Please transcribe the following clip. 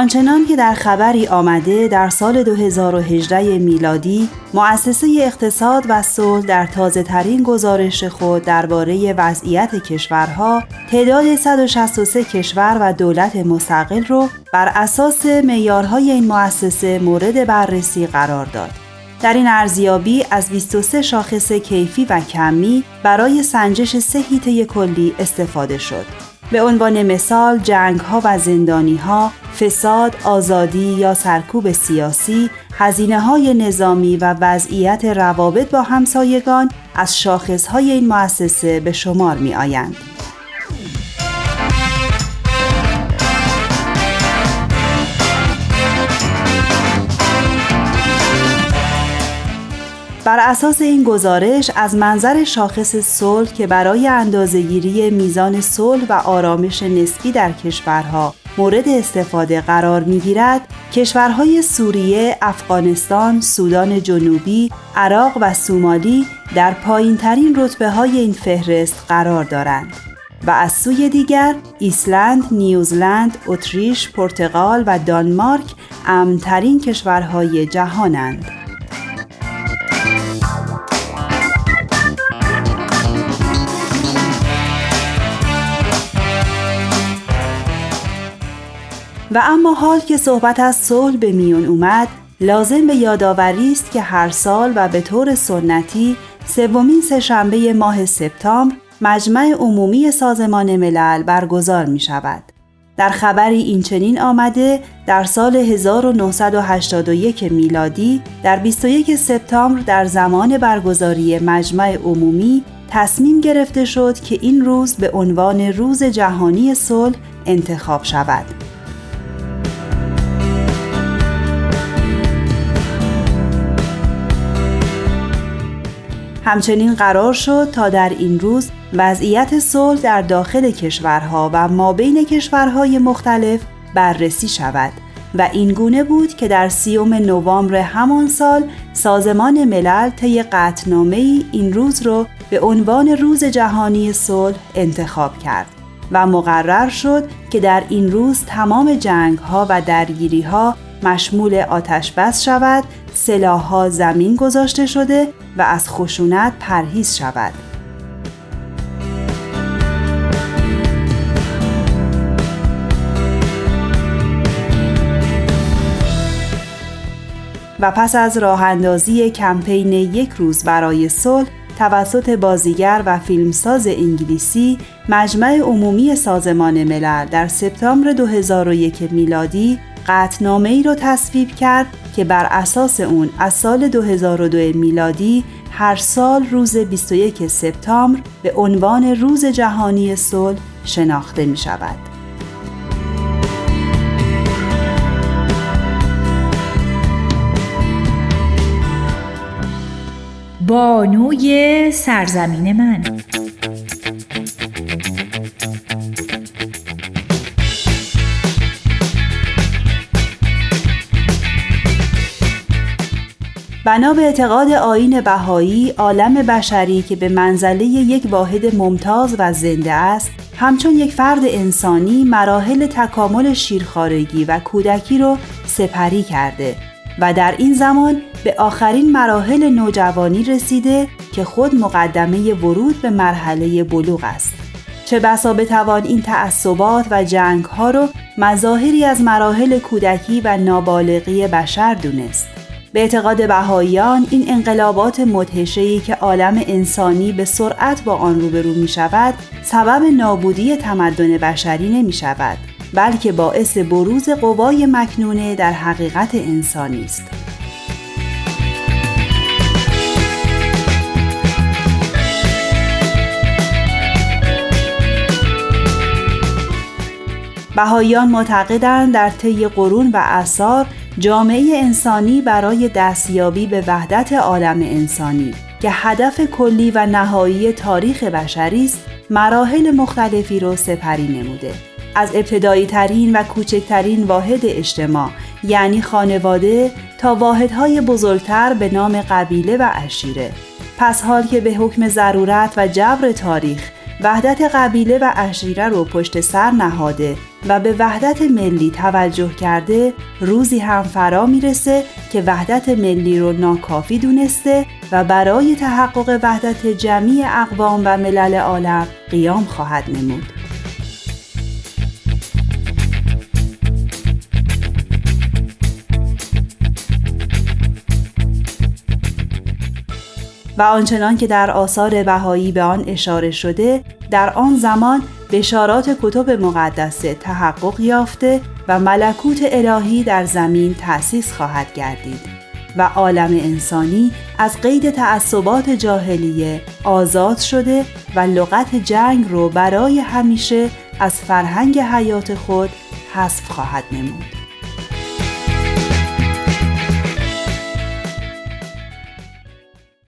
آنچنان که در خبری آمده در سال 2018 میلادی مؤسسه اقتصاد و صلح در تازه ترین گزارش خود درباره وضعیت کشورها تعداد 163 کشور و دولت مستقل رو بر اساس معیارهای این مؤسسه مورد بررسی قرار داد. در این ارزیابی از 23 شاخص کیفی و کمی برای سنجش سه کلی استفاده شد. به عنوان مثال جنگ ها و زندانی ها، فساد، آزادی یا سرکوب سیاسی، هزینه های نظامی و وضعیت روابط با همسایگان از شاخص های این مؤسسه به شمار می آیند. بر اساس این گزارش از منظر شاخص صلح که برای اندازهگیری میزان صلح و آرامش نسبی در کشورها مورد استفاده قرار می‌گیرد کشورهای سوریه، افغانستان، سودان جنوبی، عراق و سومالی در پایین ترین رتبه های این فهرست قرار دارند و از سوی دیگر ایسلند، نیوزلند، اتریش، پرتغال و دانمارک امنترین کشورهای جهانند. و اما حال که صحبت از صلح به میون اومد لازم به یادآوری است که هر سال و به طور سنتی سومین سهشنبه ماه سپتامبر مجمع عمومی سازمان ملل برگزار می شود. در خبری این چنین آمده در سال 1981 میلادی در 21 سپتامبر در زمان برگزاری مجمع عمومی تصمیم گرفته شد که این روز به عنوان روز جهانی صلح انتخاب شود. همچنین قرار شد تا در این روز وضعیت صلح در داخل کشورها و ما بین کشورهای مختلف بررسی شود و این گونه بود که در سیوم نوامبر همان سال سازمان ملل طی قطنامه ای این روز را به عنوان روز جهانی صلح انتخاب کرد و مقرر شد که در این روز تمام جنگ ها و درگیری ها مشمول آتش بس شود سلاحها زمین گذاشته شده و از خشونت پرهیز شود. و پس از راه اندازی کمپین یک روز برای صلح توسط بازیگر و فیلمساز انگلیسی مجمع عمومی سازمان ملل در سپتامبر 2001 میلادی قطنامه ای را تصویب کرد که بر اساس اون از سال 2002 میلادی هر سال روز 21 سپتامبر به عنوان روز جهانی صلح شناخته می شود. بانوی سرزمین من بنا به اعتقاد آین بهایی عالم بشری که به منزله یک واحد ممتاز و زنده است همچون یک فرد انسانی مراحل تکامل شیرخارگی و کودکی را سپری کرده و در این زمان به آخرین مراحل نوجوانی رسیده که خود مقدمه ورود به مرحله بلوغ است. چه بسا بتوان این تعصبات و جنگ ها رو مظاهری از مراحل کودکی و نابالغی بشر دونست. به اعتقاد بهاییان این انقلابات مدهشه‌ای که عالم انسانی به سرعت با آن روبرو می شود سبب نابودی تمدن بشری نمی شود بلکه باعث بروز قوای مکنونه در حقیقت انسانی است. بهاییان معتقدند در طی قرون و اثار جامعه انسانی برای دستیابی به وحدت عالم انسانی که هدف کلی و نهایی تاریخ بشری است مراحل مختلفی را سپری نموده. از ابتدایی ترین و کوچکترین واحد اجتماع یعنی خانواده تا واحدهای بزرگتر به نام قبیله و اشیره. پس حال که به حکم ضرورت و جبر تاریخ وحدت قبیله و اشیره رو پشت سر نهاده و به وحدت ملی توجه کرده روزی هم فرا می‌رسه که وحدت ملی رو ناکافی دونسته و برای تحقق وحدت جمعی اقوام و ملل عالم قیام خواهد نمود. و آنچنان که در آثار بهایی به آن اشاره شده در آن زمان بشارات کتب مقدسه تحقق یافته و ملکوت الهی در زمین تأسیس خواهد گردید و عالم انسانی از قید تعصبات جاهلیه آزاد شده و لغت جنگ رو برای همیشه از فرهنگ حیات خود حذف خواهد نمود.